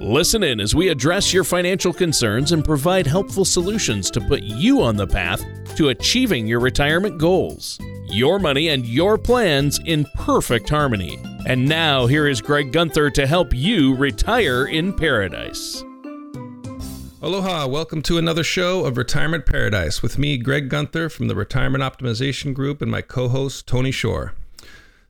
Listen in as we address your financial concerns and provide helpful solutions to put you on the path to achieving your retirement goals. Your money and your plans in perfect harmony. And now, here is Greg Gunther to help you retire in paradise. Aloha, welcome to another show of Retirement Paradise with me, Greg Gunther from the Retirement Optimization Group, and my co host, Tony Shore.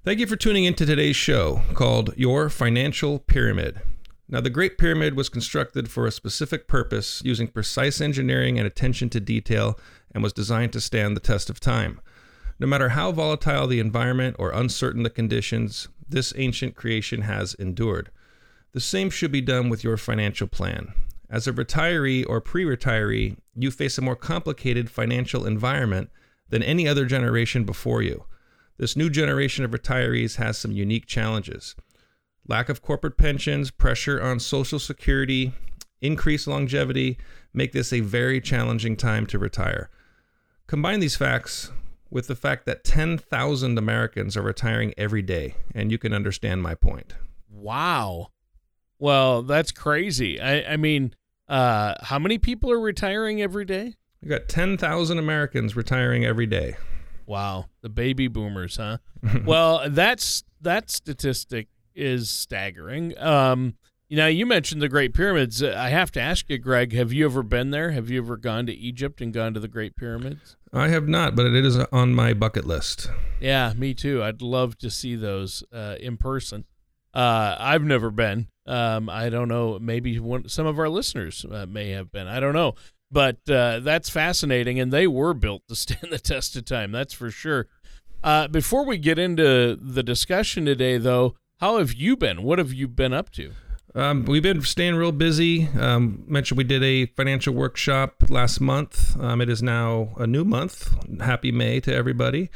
Thank you for tuning into today's show called Your Financial Pyramid. Now, the Great Pyramid was constructed for a specific purpose using precise engineering and attention to detail and was designed to stand the test of time. No matter how volatile the environment or uncertain the conditions, this ancient creation has endured. The same should be done with your financial plan. As a retiree or pre retiree, you face a more complicated financial environment than any other generation before you. This new generation of retirees has some unique challenges lack of corporate pensions, pressure on Social Security, increased longevity make this a very challenging time to retire. Combine these facts with the fact that 10,000 Americans are retiring every day, and you can understand my point. Wow. Well, that's crazy. I, I mean, uh, how many people are retiring every day? You got 10,000 Americans retiring every day. Wow, the baby boomers, huh? well, that's that statistic is staggering. Um, you know, you mentioned the Great Pyramids. I have to ask you, Greg, have you ever been there? Have you ever gone to Egypt and gone to the Great Pyramids? I have not, but it is on my bucket list. Yeah, me too. I'd love to see those uh, in person. Uh, I've never been. Um, I don't know. Maybe one, some of our listeners uh, may have been. I don't know. But uh, that's fascinating, and they were built to stand the test of time. That's for sure. Uh, before we get into the discussion today, though, how have you been? What have you been up to? Um, we've been staying real busy. Um, mentioned we did a financial workshop last month. Um, it is now a new month. Happy May to everybody.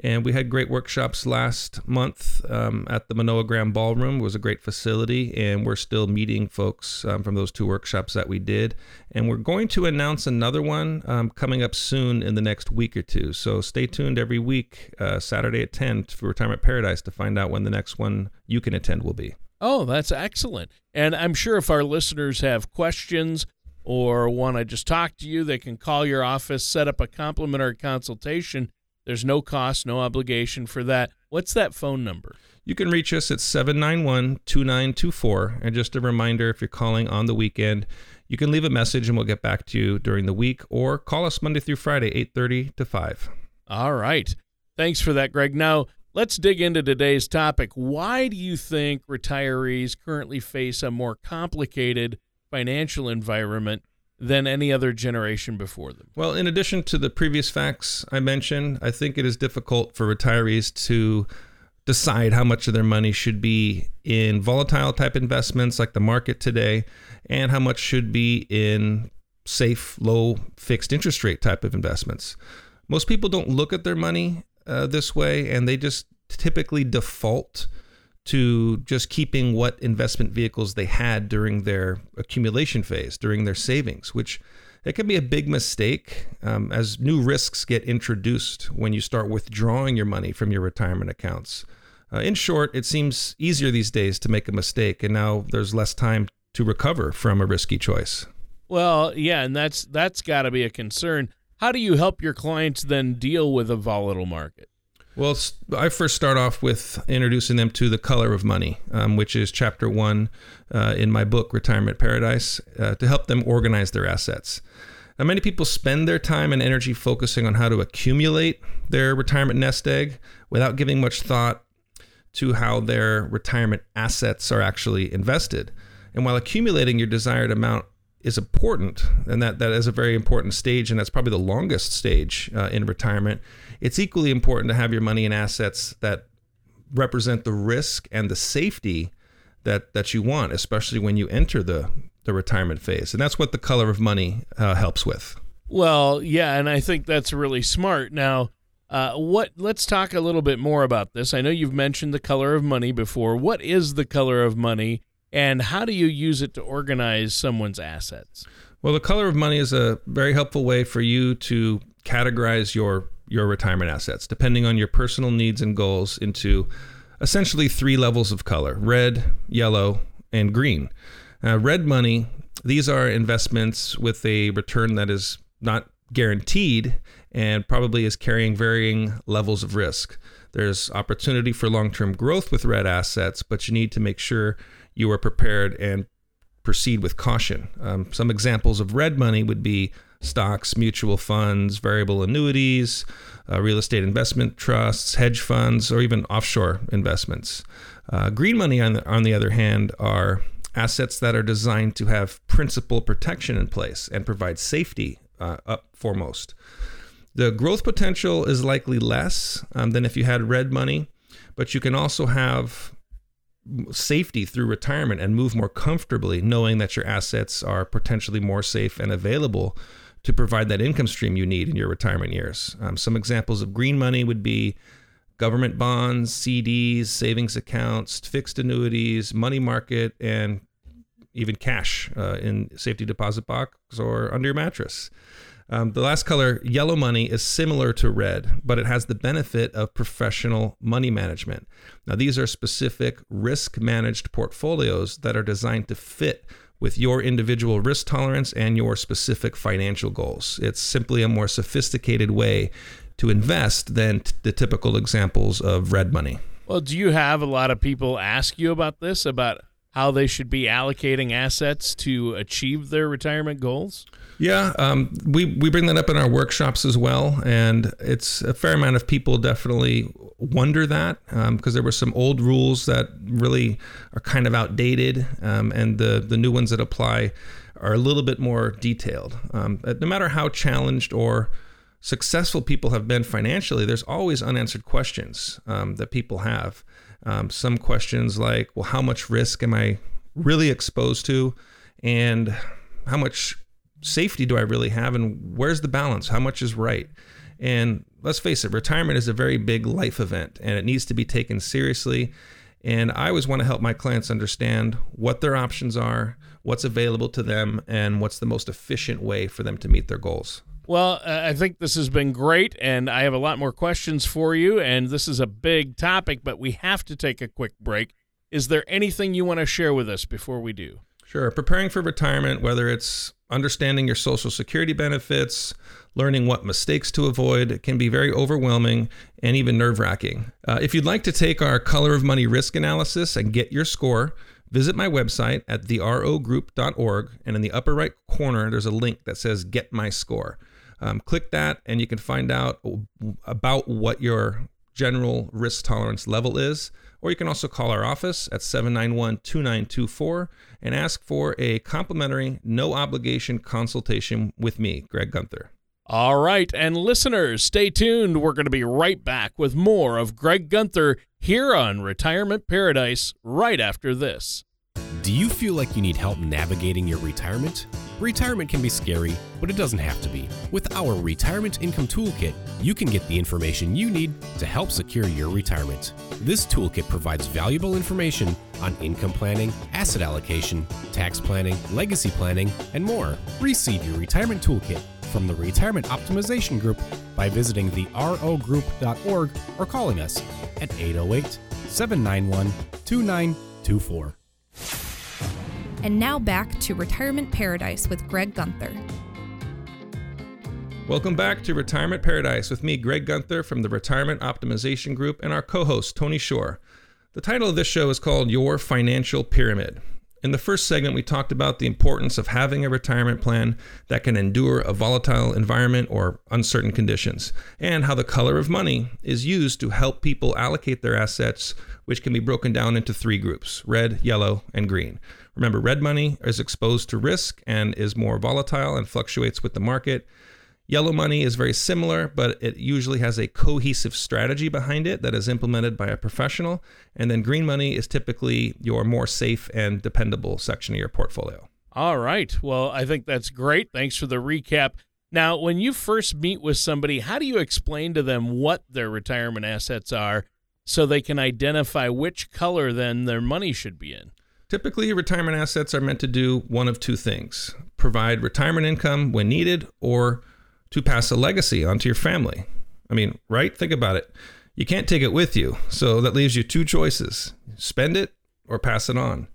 And we had great workshops last month um, at the Manoa Grand Ballroom. It was a great facility, and we're still meeting folks um, from those two workshops that we did. And we're going to announce another one um, coming up soon in the next week or two. So stay tuned every week, uh, Saturday at 10 for Retirement Paradise to find out when the next one you can attend will be. Oh, that's excellent. And I'm sure if our listeners have questions or want to just talk to you, they can call your office, set up a complimentary consultation. There's no cost, no obligation for that. What's that phone number? You can reach us at 791 2924. And just a reminder if you're calling on the weekend, you can leave a message and we'll get back to you during the week or call us Monday through Friday, 8:30 to 5. All right. Thanks for that, Greg. Now, Let's dig into today's topic. Why do you think retirees currently face a more complicated financial environment than any other generation before them? Well, in addition to the previous facts I mentioned, I think it is difficult for retirees to decide how much of their money should be in volatile type investments like the market today and how much should be in safe, low fixed interest rate type of investments. Most people don't look at their money uh, this way, and they just typically default to just keeping what investment vehicles they had during their accumulation phase, during their savings, which it can be a big mistake um, as new risks get introduced when you start withdrawing your money from your retirement accounts. Uh, in short, it seems easier these days to make a mistake, and now there's less time to recover from a risky choice. Well, yeah, and that's that's got to be a concern. How do you help your clients then deal with a volatile market? Well, I first start off with introducing them to the color of money, um, which is chapter one uh, in my book, Retirement Paradise, uh, to help them organize their assets. Now, many people spend their time and energy focusing on how to accumulate their retirement nest egg without giving much thought to how their retirement assets are actually invested. And while accumulating your desired amount is important, and that that is a very important stage, and that's probably the longest stage uh, in retirement. It's equally important to have your money and assets that represent the risk and the safety that that you want, especially when you enter the the retirement phase, and that's what the color of money uh, helps with. Well, yeah, and I think that's really smart. Now, uh, what? Let's talk a little bit more about this. I know you've mentioned the color of money before. What is the color of money, and how do you use it to organize someone's assets? Well, the color of money is a very helpful way for you to categorize your your retirement assets, depending on your personal needs and goals, into essentially three levels of color: red, yellow, and green. Uh, red money. These are investments with a return that is not guaranteed and probably is carrying varying levels of risk. There's opportunity for long term growth with red assets, but you need to make sure you are prepared and proceed with caution. Um, some examples of red money would be stocks, mutual funds, variable annuities, uh, real estate investment trusts, hedge funds, or even offshore investments. Uh, green money, on the, on the other hand, are assets that are designed to have principal protection in place and provide safety uh, up foremost. The growth potential is likely less um, than if you had red money, but you can also have safety through retirement and move more comfortably knowing that your assets are potentially more safe and available to provide that income stream you need in your retirement years. Um, some examples of green money would be government bonds, CDs, savings accounts, fixed annuities, money market, and even cash uh, in safety deposit box or under your mattress. Um, the last color, yellow money, is similar to red, but it has the benefit of professional money management. Now, these are specific risk managed portfolios that are designed to fit with your individual risk tolerance and your specific financial goals. It's simply a more sophisticated way to invest than t- the typical examples of red money. Well, do you have a lot of people ask you about this, about how they should be allocating assets to achieve their retirement goals? Yeah, um, we we bring that up in our workshops as well, and it's a fair amount of people definitely wonder that because um, there were some old rules that really are kind of outdated, um, and the the new ones that apply are a little bit more detailed. Um, no matter how challenged or successful people have been financially, there's always unanswered questions um, that people have. Um, some questions like, well, how much risk am I really exposed to? And how much safety do I really have? And where's the balance? How much is right? And let's face it, retirement is a very big life event and it needs to be taken seriously. And I always want to help my clients understand what their options are, what's available to them, and what's the most efficient way for them to meet their goals. Well, uh, I think this has been great, and I have a lot more questions for you. And this is a big topic, but we have to take a quick break. Is there anything you want to share with us before we do? Sure. Preparing for retirement, whether it's understanding your Social Security benefits, learning what mistakes to avoid, can be very overwhelming and even nerve wracking. Uh, if you'd like to take our Color of Money risk analysis and get your score, visit my website at therogroup.org. And in the upper right corner, there's a link that says Get My Score. Um, click that, and you can find out about what your general risk tolerance level is. Or you can also call our office at 791 2924 and ask for a complimentary, no obligation consultation with me, Greg Gunther. All right, and listeners, stay tuned. We're going to be right back with more of Greg Gunther here on Retirement Paradise right after this. Do you feel like you need help navigating your retirement? Retirement can be scary, but it doesn't have to be. With our Retirement Income Toolkit, you can get the information you need to help secure your retirement. This toolkit provides valuable information on income planning, asset allocation, tax planning, legacy planning, and more. Receive your Retirement Toolkit from the Retirement Optimization Group by visiting therogroup.org or calling us at 808 791 2924. And now back to Retirement Paradise with Greg Gunther. Welcome back to Retirement Paradise with me, Greg Gunther from the Retirement Optimization Group, and our co host, Tony Shore. The title of this show is called Your Financial Pyramid. In the first segment, we talked about the importance of having a retirement plan that can endure a volatile environment or uncertain conditions, and how the color of money is used to help people allocate their assets, which can be broken down into three groups red, yellow, and green. Remember, red money is exposed to risk and is more volatile and fluctuates with the market. Yellow money is very similar, but it usually has a cohesive strategy behind it that is implemented by a professional. And then green money is typically your more safe and dependable section of your portfolio. All right. Well, I think that's great. Thanks for the recap. Now, when you first meet with somebody, how do you explain to them what their retirement assets are so they can identify which color then their money should be in? Typically, retirement assets are meant to do one of two things provide retirement income when needed or to pass a legacy onto your family. I mean, right? Think about it. You can't take it with you. So that leaves you two choices spend it or pass it on.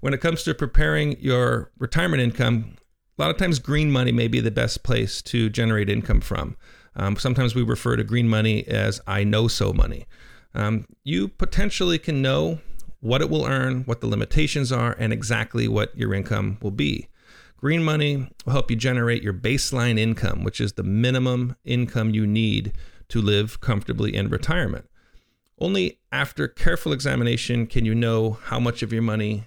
When it comes to preparing your retirement income, a lot of times green money may be the best place to generate income from. Um, sometimes we refer to green money as I know so money. Um, you potentially can know what it will earn, what the limitations are, and exactly what your income will be. Green money will help you generate your baseline income, which is the minimum income you need to live comfortably in retirement. Only after careful examination can you know how much of your money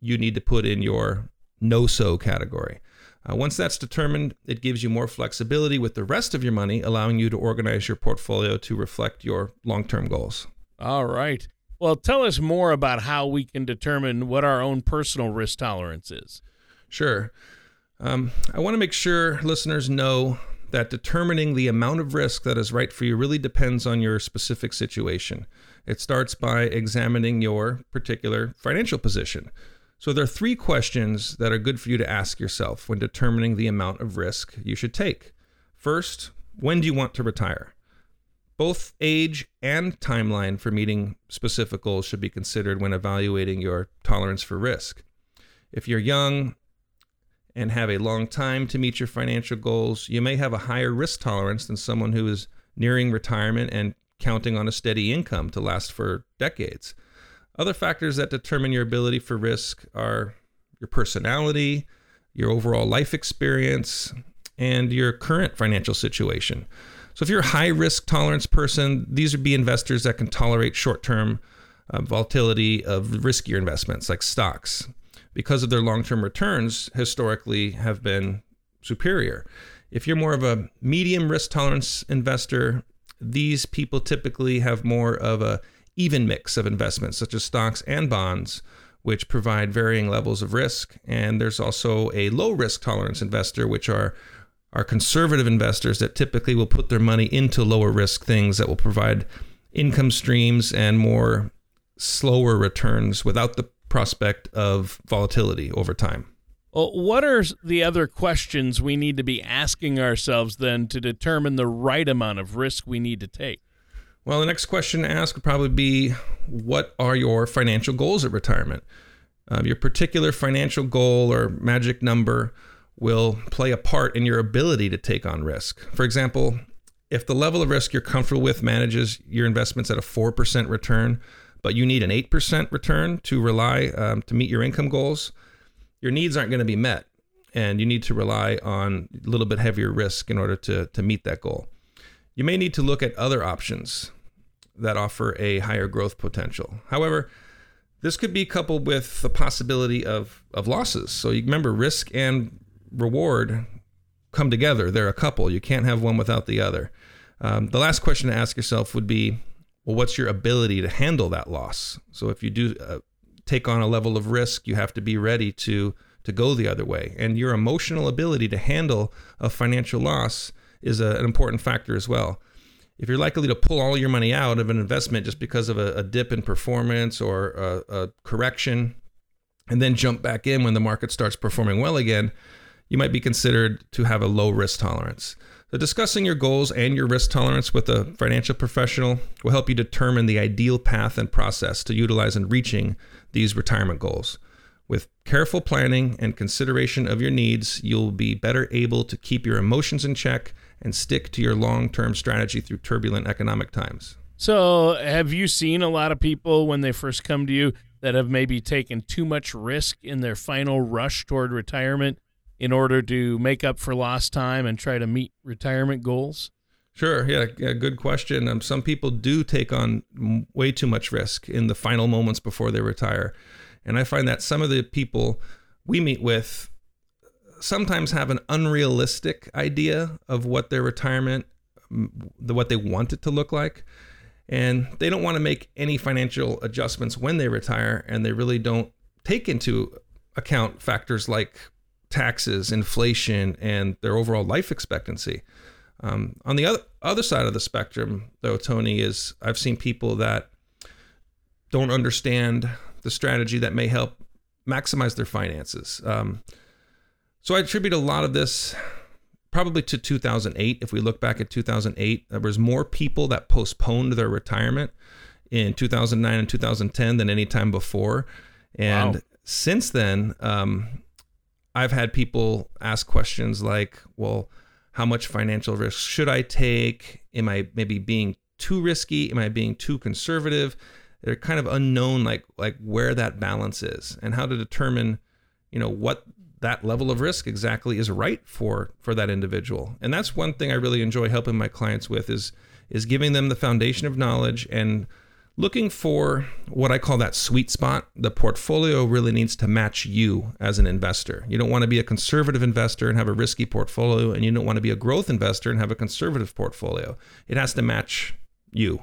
you need to put in your know so category. Uh, once that's determined, it gives you more flexibility with the rest of your money, allowing you to organize your portfolio to reflect your long term goals. All right. Well, tell us more about how we can determine what our own personal risk tolerance is. Sure. Um, I want to make sure listeners know that determining the amount of risk that is right for you really depends on your specific situation. It starts by examining your particular financial position. So, there are three questions that are good for you to ask yourself when determining the amount of risk you should take. First, when do you want to retire? Both age and timeline for meeting specific goals should be considered when evaluating your tolerance for risk. If you're young and have a long time to meet your financial goals, you may have a higher risk tolerance than someone who is nearing retirement and counting on a steady income to last for decades. Other factors that determine your ability for risk are your personality, your overall life experience, and your current financial situation. So, if you're a high risk tolerance person, these would be investors that can tolerate short term uh, volatility of riskier investments like stocks because of their long term returns, historically have been superior. If you're more of a medium risk tolerance investor, these people typically have more of a even mix of investments, such as stocks and bonds, which provide varying levels of risk. And there's also a low risk tolerance investor, which are are conservative investors that typically will put their money into lower risk things that will provide income streams and more slower returns without the prospect of volatility over time. Well, what are the other questions we need to be asking ourselves then to determine the right amount of risk we need to take? Well, the next question to ask would probably be what are your financial goals at retirement? Um, your particular financial goal or magic number will play a part in your ability to take on risk. For example, if the level of risk you're comfortable with manages your investments at a 4% return, but you need an 8% return to rely um, to meet your income goals, your needs aren't going to be met. And you need to rely on a little bit heavier risk in order to, to meet that goal. You may need to look at other options that offer a higher growth potential. However, this could be coupled with the possibility of, of losses. So you remember risk and reward come together. They're a couple. You can't have one without the other. Um, the last question to ask yourself would be well, what's your ability to handle that loss? So if you do uh, take on a level of risk, you have to be ready to to go the other way. And your emotional ability to handle a financial loss is a, an important factor as well. If you're likely to pull all your money out of an investment just because of a, a dip in performance or a, a correction, and then jump back in when the market starts performing well again, you might be considered to have a low risk tolerance. So, discussing your goals and your risk tolerance with a financial professional will help you determine the ideal path and process to utilize in reaching these retirement goals. With careful planning and consideration of your needs, you'll be better able to keep your emotions in check and stick to your long term strategy through turbulent economic times. So, have you seen a lot of people when they first come to you that have maybe taken too much risk in their final rush toward retirement in order to make up for lost time and try to meet retirement goals? Sure. Yeah. yeah good question. Um, some people do take on way too much risk in the final moments before they retire. And I find that some of the people we meet with sometimes have an unrealistic idea of what their retirement, the, what they want it to look like. And they don't want to make any financial adjustments when they retire. And they really don't take into account factors like taxes, inflation, and their overall life expectancy. Um, on the other other side of the spectrum, though, Tony is I've seen people that don't understand the strategy that may help maximize their finances. Um, so I attribute a lot of this probably to 2008. If we look back at 2008, there was more people that postponed their retirement in 2009 and 2010 than any time before. And wow. since then, um, I've had people ask questions like, well, how much financial risk should I take? Am I maybe being too risky? Am I being too conservative? They're kind of unknown, like like where that balance is and how to determine, you know, what that level of risk exactly is right for for that individual. And that's one thing I really enjoy helping my clients with is is giving them the foundation of knowledge and looking for what I call that sweet spot. The portfolio really needs to match you as an investor. You don't want to be a conservative investor and have a risky portfolio, and you don't want to be a growth investor and have a conservative portfolio. It has to match you.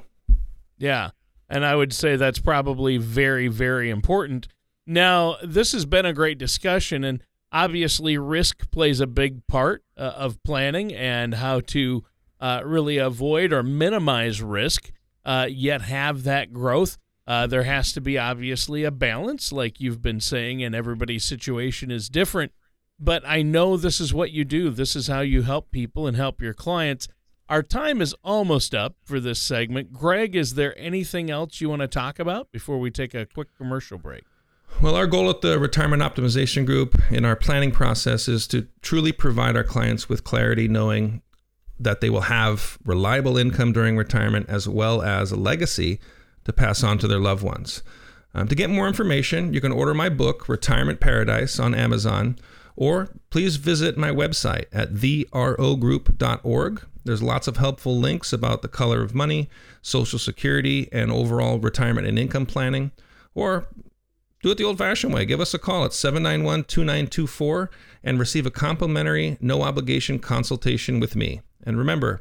Yeah. And I would say that's probably very, very important. Now, this has been a great discussion, and obviously, risk plays a big part uh, of planning and how to uh, really avoid or minimize risk uh, yet have that growth. Uh, there has to be obviously a balance, like you've been saying, and everybody's situation is different. But I know this is what you do. This is how you help people and help your clients. Our time is almost up for this segment. Greg, is there anything else you want to talk about before we take a quick commercial break? Well, our goal at the Retirement Optimization Group in our planning process is to truly provide our clients with clarity, knowing that they will have reliable income during retirement as well as a legacy to pass on to their loved ones. Um, to get more information, you can order my book, Retirement Paradise, on Amazon, or please visit my website at therogroup.org. There's lots of helpful links about the color of money, Social Security, and overall retirement and income planning. Or do it the old fashioned way. Give us a call at 791 2924 and receive a complimentary, no obligation consultation with me. And remember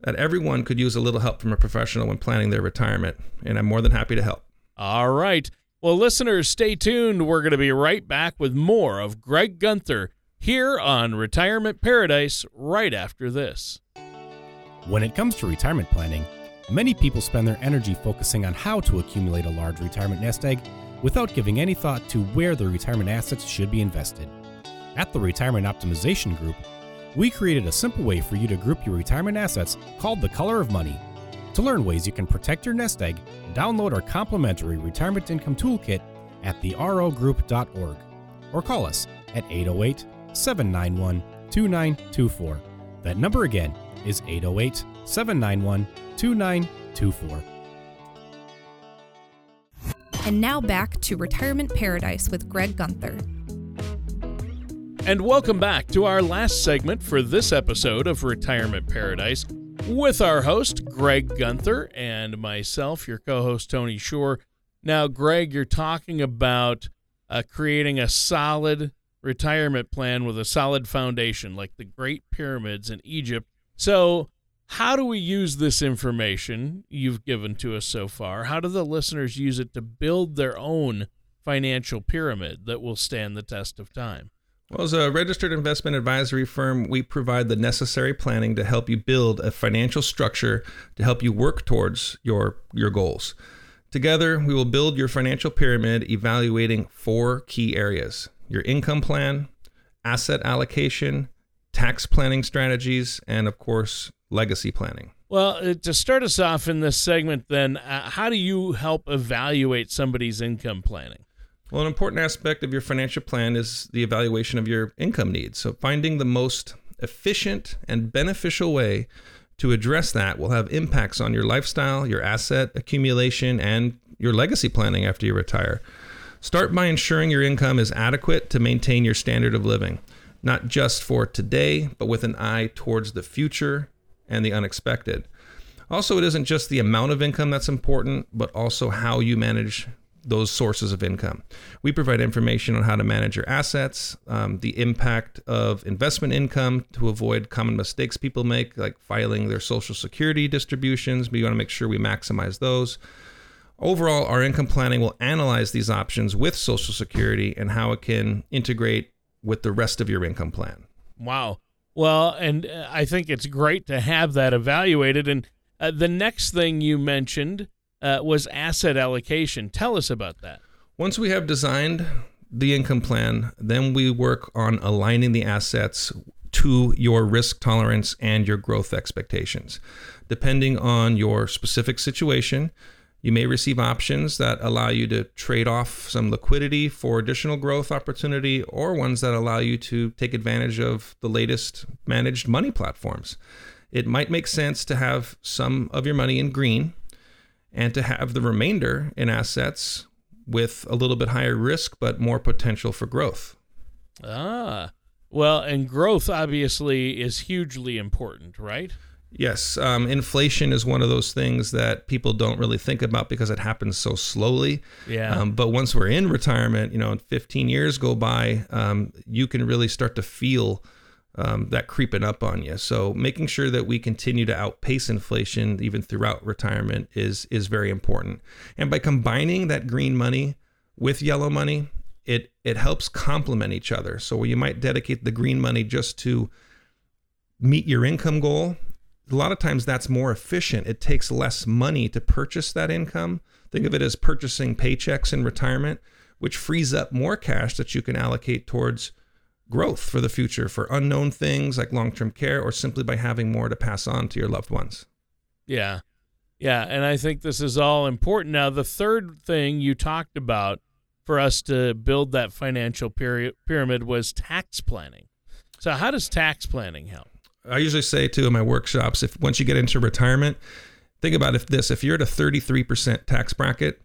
that everyone could use a little help from a professional when planning their retirement, and I'm more than happy to help. All right. Well, listeners, stay tuned. We're going to be right back with more of Greg Gunther here on Retirement Paradise right after this. When it comes to retirement planning, many people spend their energy focusing on how to accumulate a large retirement nest egg without giving any thought to where their retirement assets should be invested. At the Retirement Optimization Group, we created a simple way for you to group your retirement assets called the Color of Money. To learn ways you can protect your nest egg, download our complimentary Retirement Income Toolkit at therogroup.org or call us at 808 791 2924. That number again is 808 791 2924. And now back to Retirement Paradise with Greg Gunther. And welcome back to our last segment for this episode of Retirement Paradise with our host, Greg Gunther, and myself, your co host, Tony Shore. Now, Greg, you're talking about uh, creating a solid retirement plan with a solid foundation, like the Great Pyramids in Egypt. So, how do we use this information you've given to us so far? How do the listeners use it to build their own financial pyramid that will stand the test of time? Well, as a registered investment advisory firm, we provide the necessary planning to help you build a financial structure to help you work towards your, your goals. Together, we will build your financial pyramid evaluating four key areas your income plan, asset allocation, tax planning strategies, and of course, legacy planning. Well, uh, to start us off in this segment, then, uh, how do you help evaluate somebody's income planning? Well, an important aspect of your financial plan is the evaluation of your income needs. So, finding the most efficient and beneficial way to address that will have impacts on your lifestyle, your asset accumulation, and your legacy planning after you retire. Start by ensuring your income is adequate to maintain your standard of living, not just for today, but with an eye towards the future and the unexpected. Also, it isn't just the amount of income that's important, but also how you manage those sources of income. We provide information on how to manage your assets, um, the impact of investment income to avoid common mistakes people make, like filing their Social Security distributions. We want to make sure we maximize those. Overall, our income planning will analyze these options with Social Security and how it can integrate with the rest of your income plan. Wow. Well, and uh, I think it's great to have that evaluated. And uh, the next thing you mentioned uh, was asset allocation. Tell us about that. Once we have designed the income plan, then we work on aligning the assets to your risk tolerance and your growth expectations. Depending on your specific situation, you may receive options that allow you to trade off some liquidity for additional growth opportunity or ones that allow you to take advantage of the latest managed money platforms. It might make sense to have some of your money in green and to have the remainder in assets with a little bit higher risk but more potential for growth. Ah, well, and growth obviously is hugely important, right? Yes, um, inflation is one of those things that people don't really think about because it happens so slowly. Yeah. Um, but once we're in retirement, you know, 15 years go by, um, you can really start to feel um, that creeping up on you. So making sure that we continue to outpace inflation even throughout retirement is is very important. And by combining that green money with yellow money, it it helps complement each other. So you might dedicate the green money just to meet your income goal. A lot of times that's more efficient. It takes less money to purchase that income. Think of it as purchasing paychecks in retirement, which frees up more cash that you can allocate towards growth for the future for unknown things like long-term care or simply by having more to pass on to your loved ones. Yeah. Yeah, and I think this is all important. Now, the third thing you talked about for us to build that financial pyramid was tax planning. So, how does tax planning help? I usually say too in my workshops, if once you get into retirement, think about if this: if you're at a 33% tax bracket,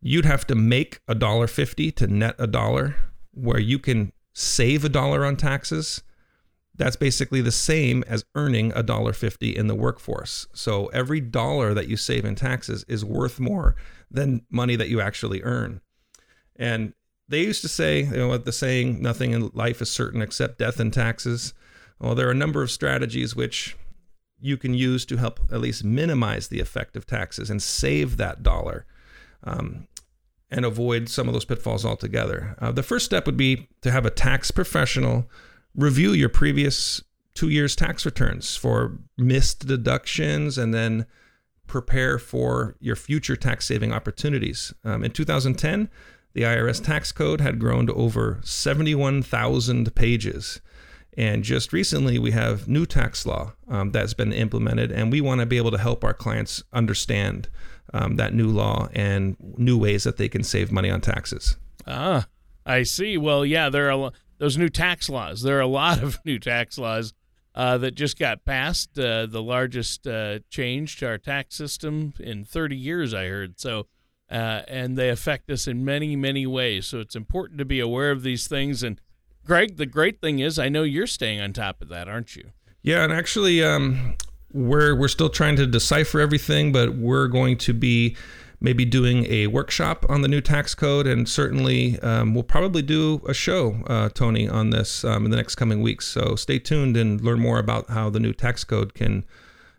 you'd have to make a dollar fifty to net a dollar, where you can save a dollar on taxes. That's basically the same as earning a dollar fifty in the workforce. So every dollar that you save in taxes is worth more than money that you actually earn. And they used to say, you know, the saying, nothing in life is certain except death and taxes. Well, there are a number of strategies which you can use to help at least minimize the effect of taxes and save that dollar um, and avoid some of those pitfalls altogether. Uh, the first step would be to have a tax professional review your previous two years' tax returns for missed deductions and then prepare for your future tax saving opportunities. Um, in 2010, the IRS tax code had grown to over 71,000 pages. And just recently, we have new tax law um, that's been implemented, and we want to be able to help our clients understand um, that new law and new ways that they can save money on taxes. Ah, I see. Well, yeah, there are those new tax laws. There are a lot of new tax laws uh, that just got passed. Uh, the largest uh, change to our tax system in 30 years, I heard. So uh, and they affect us in many, many ways. So it's important to be aware of these things. And Greg, the great thing is, I know you're staying on top of that, aren't you? Yeah, and actually, um, we're we're still trying to decipher everything, but we're going to be maybe doing a workshop on the new tax code, and certainly um, we'll probably do a show, uh, Tony, on this um, in the next coming weeks. So stay tuned and learn more about how the new tax code can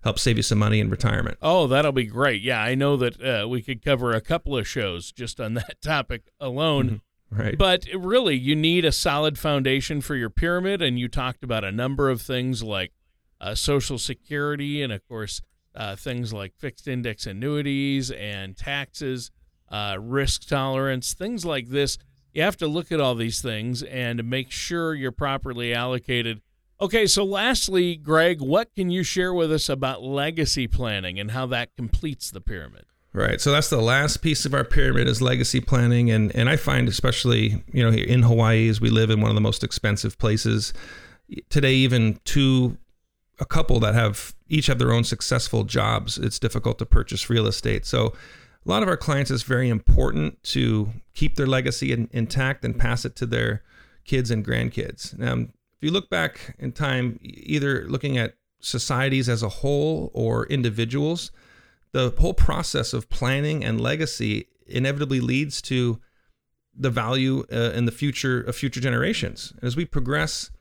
help save you some money in retirement. Oh, that'll be great. Yeah, I know that uh, we could cover a couple of shows just on that topic alone. Mm-hmm. Right. But really, you need a solid foundation for your pyramid. And you talked about a number of things like uh, Social Security and, of course, uh, things like fixed index annuities and taxes, uh, risk tolerance, things like this. You have to look at all these things and make sure you're properly allocated Okay, so lastly, Greg, what can you share with us about legacy planning and how that completes the pyramid? Right. So that's the last piece of our pyramid is legacy planning and and I find especially, you know, here in Hawaii as we live in one of the most expensive places today even two a couple that have each have their own successful jobs, it's difficult to purchase real estate. So a lot of our clients is very important to keep their legacy in, intact and pass it to their kids and grandkids. Now, if you look back in time, either looking at societies as a whole or individuals, the whole process of planning and legacy inevitably leads to the value uh, in the future of future generations. As we progress,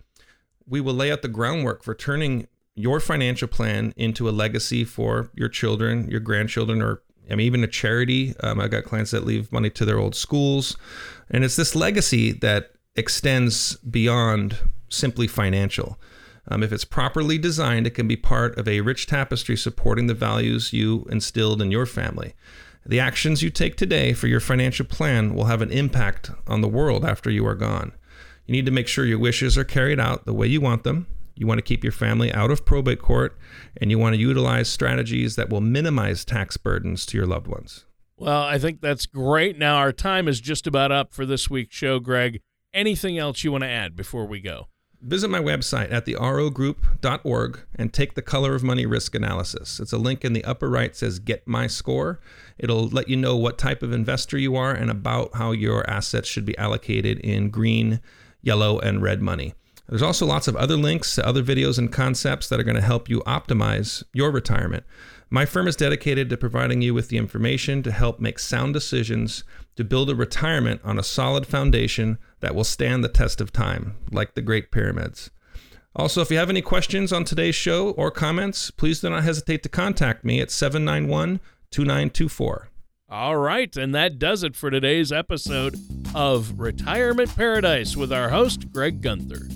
we will lay out the groundwork for turning your financial plan into a legacy for your children, your grandchildren, or I mean, even a charity. Um, I've got clients that leave money to their old schools. And it's this legacy that extends beyond simply financial. Um, if it's properly designed, it can be part of a rich tapestry supporting the values you instilled in your family. The actions you take today for your financial plan will have an impact on the world after you are gone. You need to make sure your wishes are carried out the way you want them. You want to keep your family out of probate court, and you want to utilize strategies that will minimize tax burdens to your loved ones. Well, I think that's great. Now, our time is just about up for this week's show, Greg. Anything else you want to add before we go? Visit my website at therogroup.org and take the color of money risk analysis. It's a link in the upper right says get my score. It'll let you know what type of investor you are and about how your assets should be allocated in green, yellow, and red money. There's also lots of other links to other videos and concepts that are going to help you optimize your retirement. My firm is dedicated to providing you with the information to help make sound decisions to build a retirement on a solid foundation that will stand the test of time, like the Great Pyramids. Also, if you have any questions on today's show or comments, please do not hesitate to contact me at 791 2924. All right, and that does it for today's episode of Retirement Paradise with our host, Greg Gunther.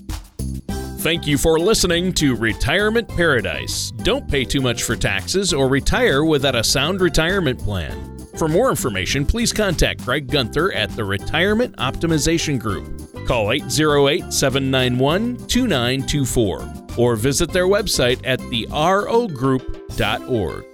Thank you for listening to Retirement Paradise. Don't pay too much for taxes or retire without a sound retirement plan. For more information, please contact Greg Gunther at the Retirement Optimization Group. Call 808 791 2924 or visit their website at therogroup.org.